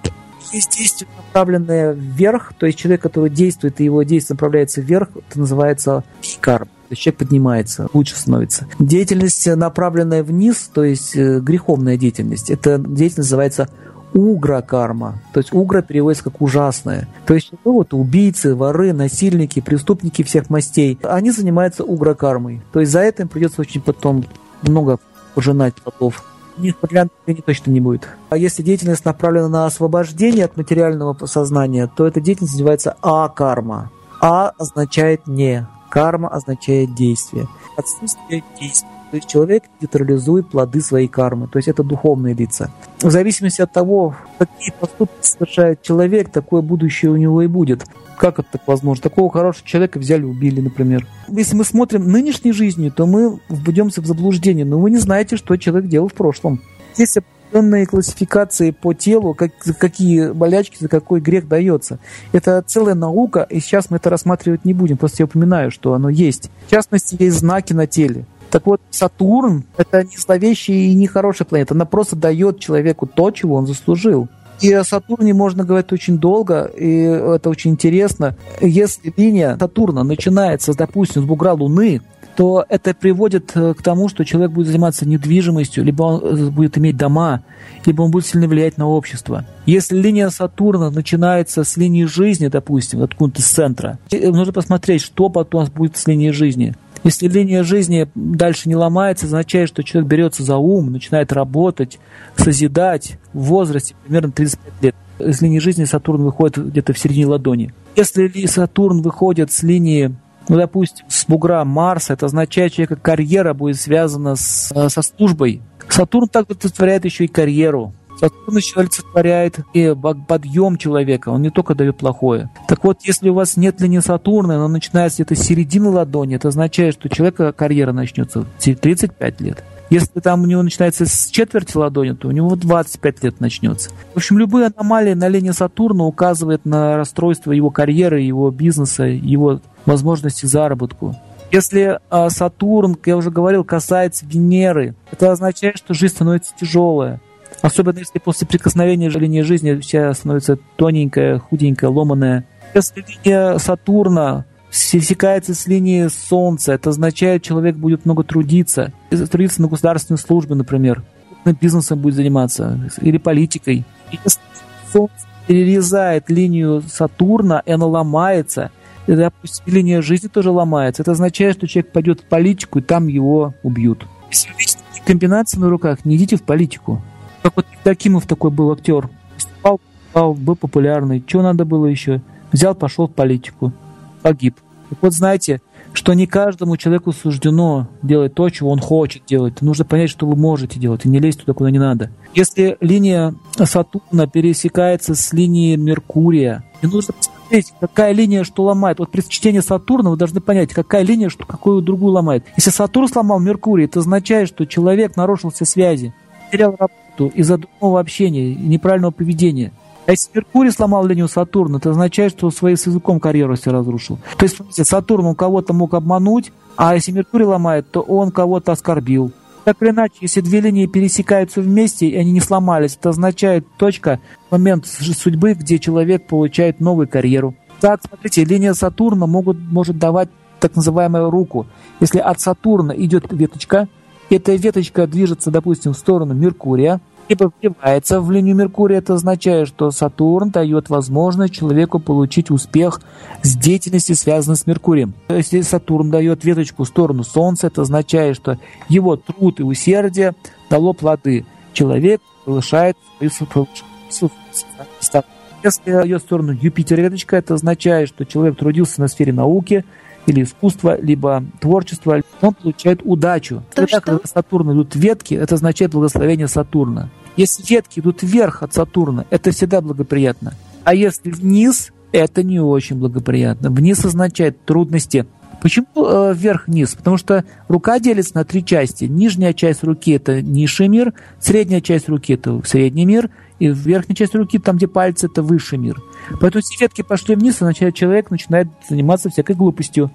Есть действие, направленное вверх, то есть человек, который действует, и его действие направляется вверх, это называется карма. То есть человек поднимается, лучше становится. Деятельность, направленная вниз, то есть э, греховная деятельность, эта деятельность называется угра карма. То есть угра переводится как ужасное. То есть ну, вот убийцы, воры, насильники, преступники всех мастей, они занимаются угра кармой. То есть за это им придется очень потом много пожинать плодов. У них подлянки точно не будет. А если деятельность направлена на освобождение от материального сознания, то эта деятельность называется а-карма. А означает не, карма означает действие. Отсутствие действия. То есть человек реализует плоды своей кармы, то есть это духовные лица. В зависимости от того, какие поступки совершает человек, такое будущее у него и будет. Как это так возможно? Такого хорошего человека взяли, убили, например. Если мы смотрим нынешней жизнью, то мы введемся в заблуждение, но вы не знаете, что человек делал в прошлом. Есть определенные классификации по телу, как, за какие болячки, за какой грех дается. Это целая наука, и сейчас мы это рассматривать не будем, просто я упоминаю, что оно есть. В частности, есть знаки на теле. Так вот, Сатурн — это не зловещая и не хорошая планета. Она просто дает человеку то, чего он заслужил. И о Сатурне можно говорить очень долго, и это очень интересно. Если линия Сатурна начинается, допустим, с бугра Луны, то это приводит э, к тому, что человек будет заниматься недвижимостью, либо он э, будет иметь дома, либо он будет сильно влиять на общество. Если линия Сатурна начинается с линии жизни, допустим, откуда-то с центра, э, нужно посмотреть, что потом будет с линией жизни. Если линия жизни дальше не ломается, означает, что человек берется за ум, начинает работать, созидать в возрасте примерно 35 лет. из линии жизни Сатурн выходит где-то в середине ладони. Если Сатурн выходит с линии ну, допустим, с бугра Марса, это означает, что человека карьера будет связана с, со службой. Сатурн также олицетворяет еще и карьеру. Сатурн еще олицетворяет и подъем человека, он не только дает плохое. Так вот, если у вас нет линии Сатурна, она начинается где-то с середины ладони, это означает, что у человека карьера начнется в 35 лет. Если там у него начинается с четверти ладони, то у него 25 лет начнется. В общем, любые аномалии на линии Сатурна указывают на расстройство его карьеры, его бизнеса, его возможности заработку. Если э, Сатурн, как я уже говорил, касается Венеры, это означает, что жизнь становится тяжелая. Особенно если после прикосновения линии жизни вся становится тоненькая, худенькая, ломаная. Если линия Сатурна пересекается с линией Солнца, это означает, человек будет много трудиться. Трудиться на государственной службе, например. Бизнесом будет заниматься. Или политикой. Если Солнце перерезает линию Сатурна, и она ломается, и, допустим, линия жизни тоже ломается, это означает, что человек пойдет в политику, и там его убьют. Видите комбинации на руках, не идите в политику. Как вот Евдокимов такой был актер. Выступал, выступал, был популярный. Чего надо было еще? Взял, пошел в политику. Погиб. Так вот, знаете, что не каждому человеку суждено делать то, чего он хочет делать. Нужно понять, что вы можете делать, и не лезть туда, куда не надо. Если линия Сатурна пересекается с линией Меркурия, и нужно посмотреть, какая линия что ломает. Вот при чтении Сатурна вы должны понять, какая линия что какую другую ломает. Если Сатурн сломал Меркурий, это означает, что человек нарушил все связи, потерял работу, конфликту из-за дурного общения неправильного поведения. А если Меркурий сломал линию Сатурна, это означает, что своим с языком карьеру себе разрушил. То есть, смотрите, Сатурн он кого-то мог обмануть, а если Меркурий ломает, то он кого-то оскорбил. Так или иначе, если две линии пересекаются вместе, и они не сломались, это означает точка, момент судьбы, где человек получает новую карьеру. Так, смотрите, линия Сатурна могут, может давать так называемую руку. Если от Сатурна идет веточка, эта веточка движется, допустим, в сторону Меркурия, либо вливается в линию Меркурия, это означает, что Сатурн дает возможность человеку получить успех с деятельности, связанной с Меркурием. Если Сатурн дает веточку в сторону Солнца, это означает, что его труд и усердие дало плоды. Человек повышает свою Если дает в сторону Юпитера веточка, это означает, что человек трудился на сфере науки, или искусство, либо творчество, он получает удачу. То Когда что? Сатурн идут ветки, это означает благословение Сатурна. Если ветки идут вверх от Сатурна, это всегда благоприятно. А если вниз, это не очень благоприятно. Вниз означает трудности. Почему э, вверх-вниз? Потому что рука делится на три части. Нижняя часть руки – это низший мир, средняя часть руки – это средний мир, и верхняя часть руки, там, где пальцы, это высший мир. Поэтому если ветки пошли вниз, означает, человек начинает заниматься всякой глупостью.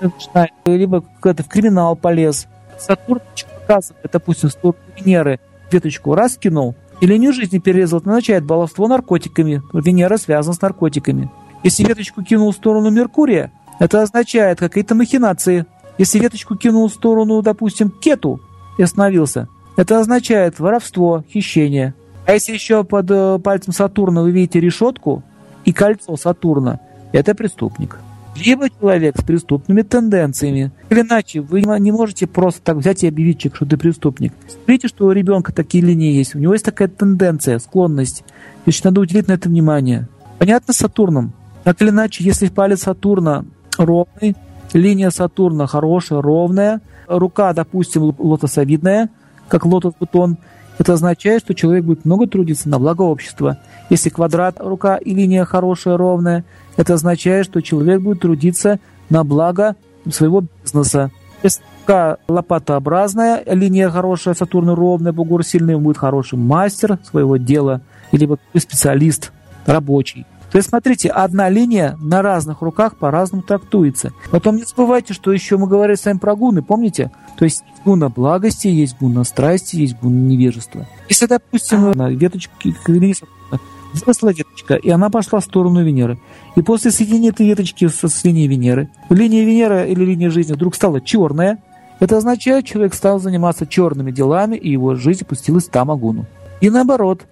Начинает, либо как-то в криминал полез. Сатурн показывает, допустим, в сторону Венеры веточку раз кинул, и линию жизни перерезал, это означает баловство наркотиками. Венера связана с наркотиками. Если веточку кинул в сторону Меркурия, это означает какие-то махинации. Если веточку кинул в сторону, допустим, Кету и остановился, это означает воровство, хищение. А если еще под э, пальцем Сатурна вы видите решетку и кольцо Сатурна, это преступник. Либо человек с преступными тенденциями. Или иначе, вы не можете просто так взять и объявить человек, что ты преступник. Смотрите, что у ребенка такие линии есть. У него есть такая тенденция, склонность. Значит, надо уделить на это внимание. Понятно с Сатурном? Так или иначе, если палец Сатурна ровный, линия Сатурна хорошая, ровная, рука, допустим, лотосовидная, как лотос-бутон, это означает, что человек будет много трудиться на благо общества. Если квадрат рука и линия хорошая, ровная, это означает, что человек будет трудиться на благо своего бизнеса. Если рука лопатообразная, линия хорошая, Сатурн ровная, бугор сильный, он будет хороший мастер своего дела, или вот специалист, рабочий. То есть, смотрите, одна линия на разных руках по-разному трактуется. Потом не забывайте, что еще мы говорили с вами про гуны, помните? То есть гуна благости, есть гуна страсти, есть гуна невежества. Если, допустим, на веточке выросла веточка, и она пошла в сторону Венеры. И после соединения этой веточки с, с линией Венеры, линия Венеры или линия жизни вдруг стала черная, это означает, человек стал заниматься черными делами, и его жизнь пустилась в тамагуну. И наоборот,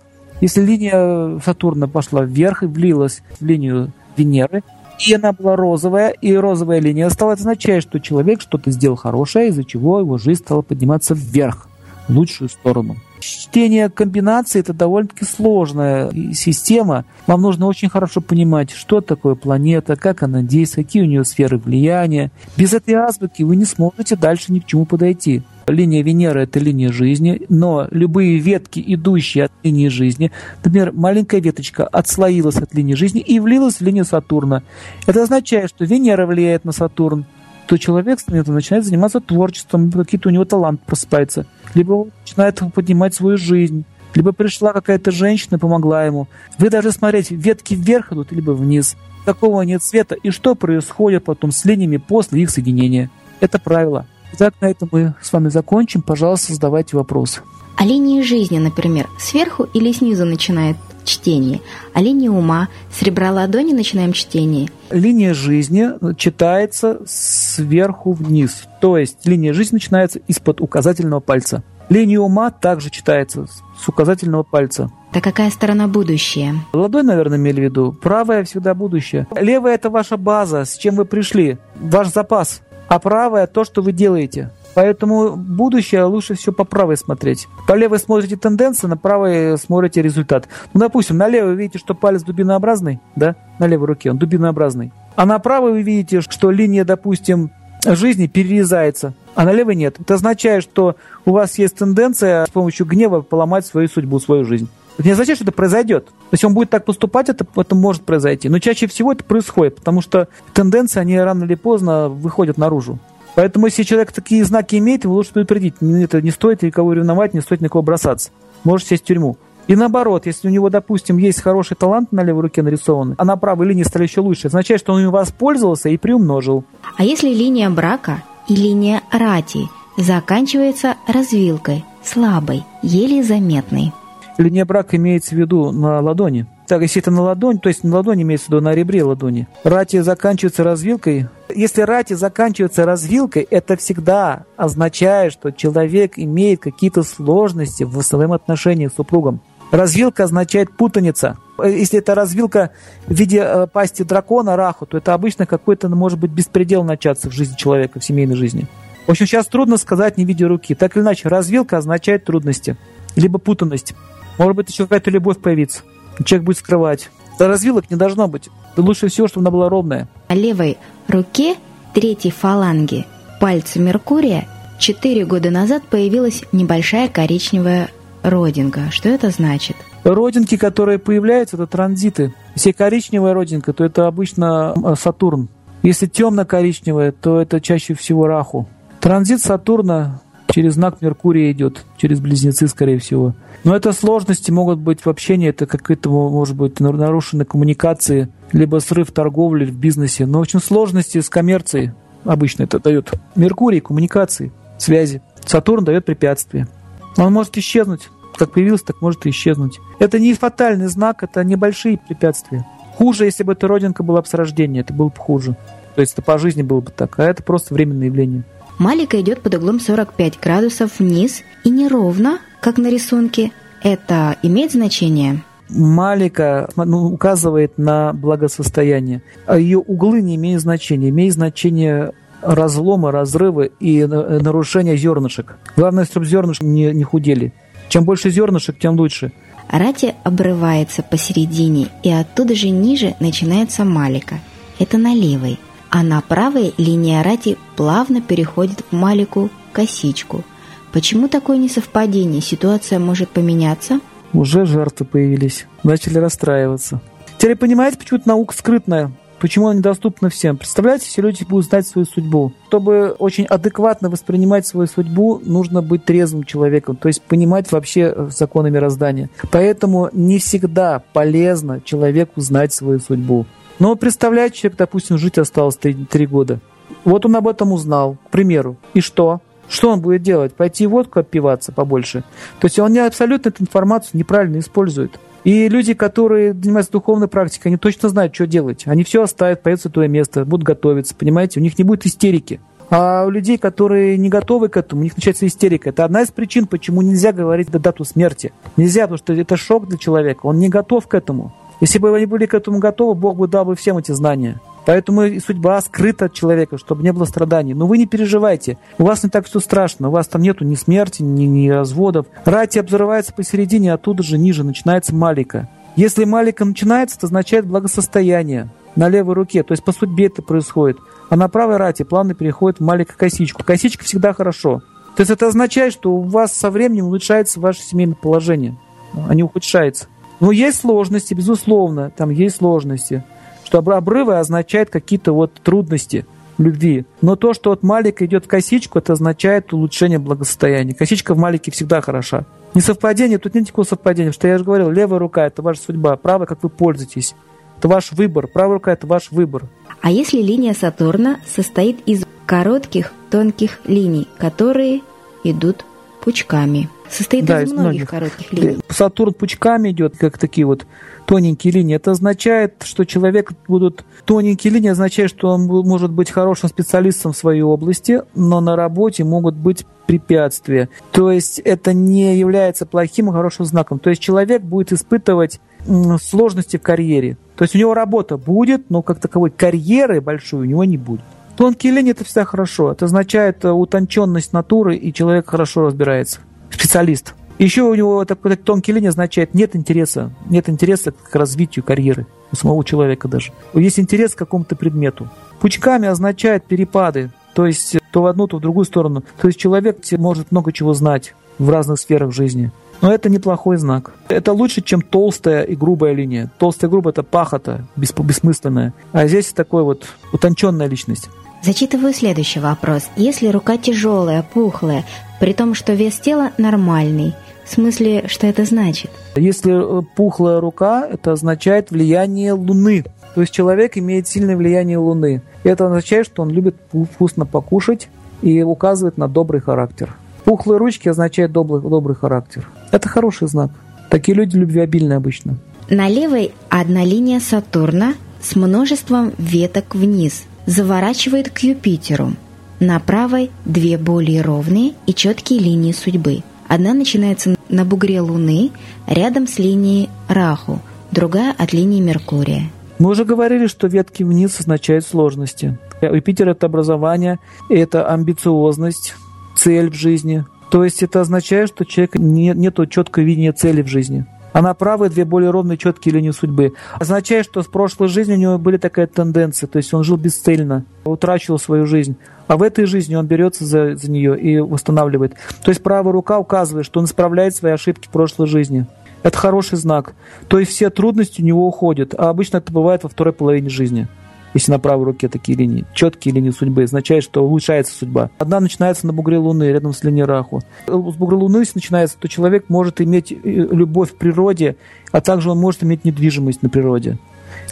если линия Сатурна пошла вверх и влилась в линию Венеры, и она была розовая, и розовая линия стала, это означает, что человек что-то сделал хорошее, из-за чего его жизнь стала подниматься вверх, в лучшую сторону. Чтение комбинации – это довольно-таки сложная система. Вам нужно очень хорошо понимать, что такое планета, как она действует, какие у нее сферы влияния. Без этой азбуки вы не сможете дальше ни к чему подойти. Линия Венеры – это линия жизни, но любые ветки, идущие от линии жизни, например, маленькая веточка отслоилась от линии жизни и влилась в линию Сатурна. Это означает, что Венера влияет на Сатурн, то человек начинает заниматься творчеством, какие-то у него талант просыпается, либо начинает поднимать свою жизнь, либо пришла какая-то женщина, помогла ему. Вы даже смотреть, ветки вверх идут, либо вниз. Такого нет света. И что происходит потом с линиями после их соединения? Это правило. Итак, на этом мы с вами закончим. Пожалуйста, задавайте вопросы. А линии жизни, например, сверху или снизу начинает чтение, а линия ума с ребра ладони начинаем чтение. Линия жизни читается сверху вниз, то есть линия жизни начинается из-под указательного пальца. Линия ума также читается с указательного пальца. Да какая сторона будущее? Ладонь, наверное, имели в виду. Правая всегда будущее. Левая – это ваша база, с чем вы пришли, ваш запас. А правая – то, что вы делаете. Поэтому будущее лучше все по правой смотреть. По левой смотрите тенденции, на правой смотрите результат. Ну, допустим, на левой видите, что палец дубинообразный, да, на левой руке он дубинообразный. А на правой вы видите, что линия, допустим, жизни перерезается, а на левой нет. Это означает, что у вас есть тенденция с помощью гнева поломать свою судьбу, свою жизнь. Это не означает, что это произойдет. Если он будет так поступать, это, это может произойти. Но чаще всего это происходит, потому что тенденции, они рано или поздно выходят наружу. Поэтому, если человек такие знаки имеет, его лучше предупредить. Это не стоит никого ревновать, не стоит никого бросаться. Может сесть в тюрьму. И наоборот, если у него, допустим, есть хороший талант на левой руке нарисованный, а на правой линии стали еще лучше, означает, что он им воспользовался и приумножил. А если линия брака и линия рати заканчивается развилкой, слабой, еле заметной? Линия брака имеется в виду на ладони. Так, если это на ладонь, то есть на ладони имеется в виду на ребре ладони. Рати заканчивается развилкой. Если рати заканчивается развилкой, это всегда означает, что человек имеет какие-то сложности в своем отношении с супругом. Развилка означает путаница. Если это развилка в виде э, пасти дракона, раху, то это обычно какой-то, может быть, беспредел начаться в жизни человека, в семейной жизни. В общем, сейчас трудно сказать, не видя руки. Так или иначе, развилка означает трудности, либо путанность. Может быть, еще какая-то любовь появится человек будет скрывать. Развилок не должно быть. Лучше всего, чтобы она была ровная. На левой руке третьей фаланги пальца Меркурия четыре года назад появилась небольшая коричневая родинка. Что это значит? Родинки, которые появляются, это транзиты. Если коричневая родинка, то это обычно Сатурн. Если темно-коричневая, то это чаще всего Раху. Транзит Сатурна через знак Меркурия идет, через близнецы, скорее всего. Но это сложности могут быть в общении, это какие-то, может быть, нарушены коммуникации, либо срыв торговли в бизнесе. Но очень сложности с коммерцией обычно это дает. Меркурий, коммуникации, связи. Сатурн дает препятствия. Он может исчезнуть. Как появился, так может и исчезнуть. Это не фатальный знак, это небольшие препятствия. Хуже, если бы эта родинка была бы с рождения, это было бы хуже. То есть это по жизни было бы так, а это просто временное явление. Малика идет под углом 45 градусов вниз и неровно, как на рисунке. Это имеет значение? Малика ну, указывает на благосостояние. А ее углы не имеют значения. Имеет значение разлома, разрывы и нарушения зернышек. Главное, чтобы зернышки не, не худели. Чем больше зернышек, тем лучше. Рати обрывается посередине, и оттуда же ниже начинается малика. Это на левой а на правой линия рати плавно переходит в малику косичку. Почему такое несовпадение? Ситуация может поменяться? Уже жертвы появились, начали расстраиваться. Теперь понимаете, почему наука скрытная? Почему она недоступна всем? Представляете, все люди будут знать свою судьбу. Чтобы очень адекватно воспринимать свою судьбу, нужно быть трезвым человеком, то есть понимать вообще э, законы мироздания. Поэтому не всегда полезно человеку знать свою судьбу. Но представляете, человек, допустим, жить осталось три, три года. Вот он об этом узнал, к примеру. И что? Что он будет делать? Пойти водку отпиваться побольше? То есть он не абсолютно эту информацию неправильно использует. И люди, которые занимаются духовной практикой, они точно знают, что делать. Они все оставят, поедут в свое место, будут готовиться, понимаете? У них не будет истерики. А у людей, которые не готовы к этому, у них начинается истерика. Это одна из причин, почему нельзя говорить до дату смерти. Нельзя, потому что это шок для человека. Он не готов к этому. Если бы они были к этому готовы, Бог бы дал бы всем эти знания. Поэтому и судьба скрыта от человека, чтобы не было страданий. Но вы не переживайте. У вас не так все страшно. У вас там нету ни смерти, ни, ни разводов. Рати обзрывается посередине, оттуда же ниже начинается малика. Если малика начинается, это означает благосостояние на левой руке. То есть по судьбе это происходит. А на правой рате плавно переходит малика косичку. Косичка всегда хорошо. То есть это означает, что у вас со временем улучшается ваше семейное положение, а не ухудшается. Но есть сложности, безусловно, там есть сложности. Что обрывы означают какие-то вот трудности любви. Но то, что от малика идет в косичку, это означает улучшение благосостояния. Косичка в малике всегда хороша. Не совпадение, тут нет никакого совпадения, что я же говорил, левая рука – это ваша судьба, правая, как вы пользуетесь. Это ваш выбор, правая рука – это ваш выбор. А если линия Сатурна состоит из коротких, тонких линий, которые идут пучками? Состоит да, из, из многих, многих коротких линий. Сатурн пучками идет, как такие вот тоненькие линии. Это означает, что человек будут... Тоненькие линии означает, что он может быть хорошим специалистом в своей области, но на работе могут быть препятствия. То есть это не является плохим и хорошим знаком. То есть человек будет испытывать сложности в карьере. То есть у него работа будет, но как таковой карьеры большой у него не будет. Тонкие линии – это всегда хорошо. Это означает э, утонченность натуры, и человек хорошо разбирается. Специалист. Еще у него такой тонкий линия означает нет интереса. Нет интереса к развитию карьеры у самого человека даже. Есть интерес к какому-то предмету. Пучками означает перепады. То есть то в одну, то в другую сторону. То есть человек может много чего знать в разных сферах жизни. Но это неплохой знак. Это лучше, чем толстая и грубая линия. Толстая и грубая – это пахота, бессмысленная. А здесь такой вот утонченная личность. Зачитываю следующий вопрос. Если рука тяжелая, пухлая, при том, что вес тела нормальный, в смысле, что это значит? Если э, пухлая рука, это означает влияние Луны. То есть человек имеет сильное влияние Луны. Это означает, что он любит вкусно покушать и указывает на добрый характер. Пухлые ручки означают добрый, добрый характер. Это хороший знак. Такие люди любвеобильные обычно. На левой одна линия Сатурна с множеством веток вниз заворачивает к Юпитеру. На правой две более ровные и четкие линии судьбы. Одна начинается на бугре Луны рядом с линией Раху, другая от линии Меркурия. Мы уже говорили, что ветки вниз означают сложности. Юпитер – это образование, это амбициозность, цель в жизни. То есть это означает, что человек не, нету четкого видения цели в жизни. А на правой две более ровные четкие линии судьбы. Означает, что в прошлой жизни у него были такая тенденция, то есть он жил бесцельно, утрачивал свою жизнь. А в этой жизни он берется за, за нее и восстанавливает. То есть правая рука указывает, что он исправляет свои ошибки прошлой жизни. Это хороший знак. То есть все трудности у него уходят. А обычно это бывает во второй половине жизни если на правой руке такие линии, четкие линии судьбы, означает, что улучшается судьба. Одна начинается на бугре Луны, рядом с линией Раху. С бугра Луны, если начинается, то человек может иметь э, любовь к природе, а также он может иметь недвижимость на природе.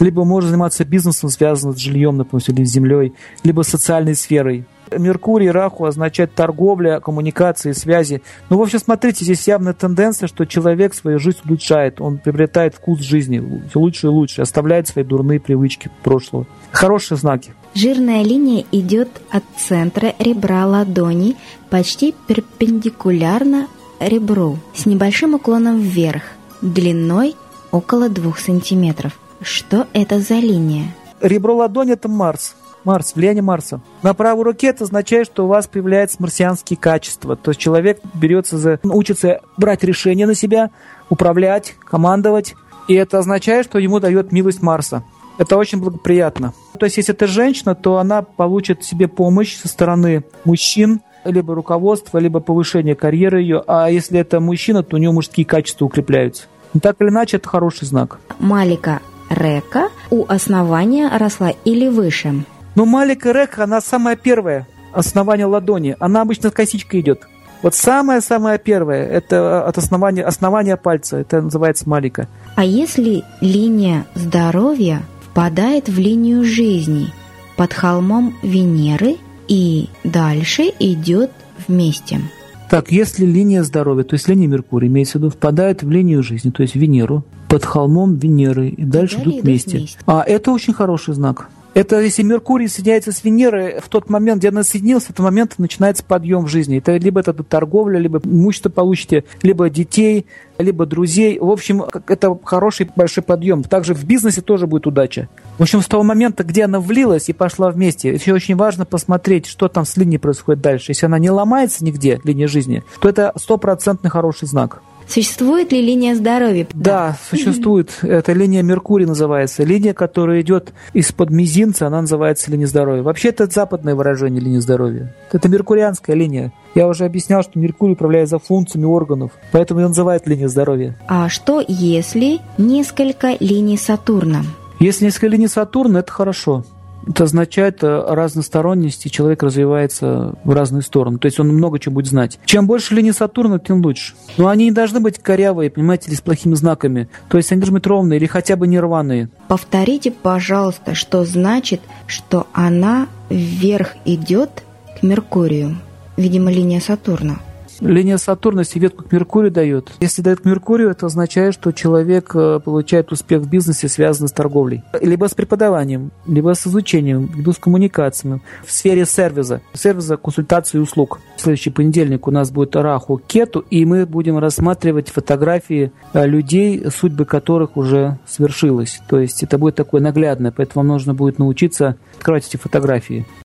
Либо может заниматься бизнесом, связанным с жильем, например, или с землей, либо социальной сферой. Меркурий, Раху означает торговля, коммуникации, связи. Ну, в общем, смотрите, здесь явная тенденция, что человек свою жизнь улучшает, он приобретает вкус жизни все лучше и лучше, оставляет свои дурные привычки прошлого. Хорошие знаки. Жирная линия идет от центра ребра ладони почти перпендикулярно ребру с небольшим уклоном вверх, длиной около 2 сантиметров. Что это за линия? Ребро ладони – это Марс. Марс, влияние Марса. На правой руке это означает, что у вас появляются марсианские качества. То есть человек берется за, учится брать решения на себя, управлять, командовать. И это означает, что ему дает милость Марса. Это очень благоприятно. То есть, если это женщина, то она получит себе помощь со стороны мужчин, либо руководства, либо повышение карьеры ее. А если это мужчина, то у него мужские качества укрепляются. Но так или иначе, это хороший знак. Малика Река у основания росла или выше? Но Малика Река, она самая первая, основание ладони. Она обычно косичка идет. Вот самое-самое первое, это от основания, основания пальца, это называется Малика. А если линия здоровья впадает в линию жизни под холмом Венеры и дальше идет вместе? Так, если линия здоровья, то есть линия Меркурия, имеется в виду, впадает в линию жизни, то есть Венеру, под холмом Венеры и дальше идут вместе. вместе. А это очень хороший знак. Это если Меркурий соединяется с Венерой, в тот момент, где она соединилась, в этот момент начинается подъем в жизни. Это либо это торговля, либо имущество получите, либо детей, либо друзей. В общем, это хороший большой подъем. Также в бизнесе тоже будет удача. В общем, с того момента, где она влилась и пошла вместе, еще очень важно посмотреть, что там с линией происходит дальше. Если она не ломается нигде, линия жизни, то это стопроцентный хороший знак. Существует ли линия здоровья? Да, существует. Это линия Меркурия называется. Линия, которая идет из-под мизинца, она называется линия здоровья. Вообще это западное выражение линии здоровья. Это меркурианская линия. Я уже объяснял, что Меркурий управляет за функциями органов, поэтому ее называют линия здоровья. А что если несколько линий Сатурна? Если несколько линий Сатурна, это хорошо. Это означает э, разносторонность, и человек развивается в разные стороны. То есть он много чего будет знать. Чем больше линий Сатурна, тем лучше. Но они не должны быть корявые, понимаете, или с плохими знаками. То есть они должны быть ровные или хотя бы нерваные. Повторите, пожалуйста, что значит, что она вверх идет к Меркурию. Видимо, линия Сатурна. Линия Сатурна ветку к Меркурию дает. Если дает к Меркурию, это означает, что человек э, получает успех в бизнесе, связанный с торговлей. Либо с преподаванием, либо с изучением, либо с коммуникациями. В сфере сервиса. Сервиса, консультации и услуг. В следующий понедельник у нас будет Раху Кету, и мы будем рассматривать фотографии э, людей, судьбы которых уже свершилась. То есть это будет такое наглядное, поэтому вам нужно будет научиться открывать эти фотографии.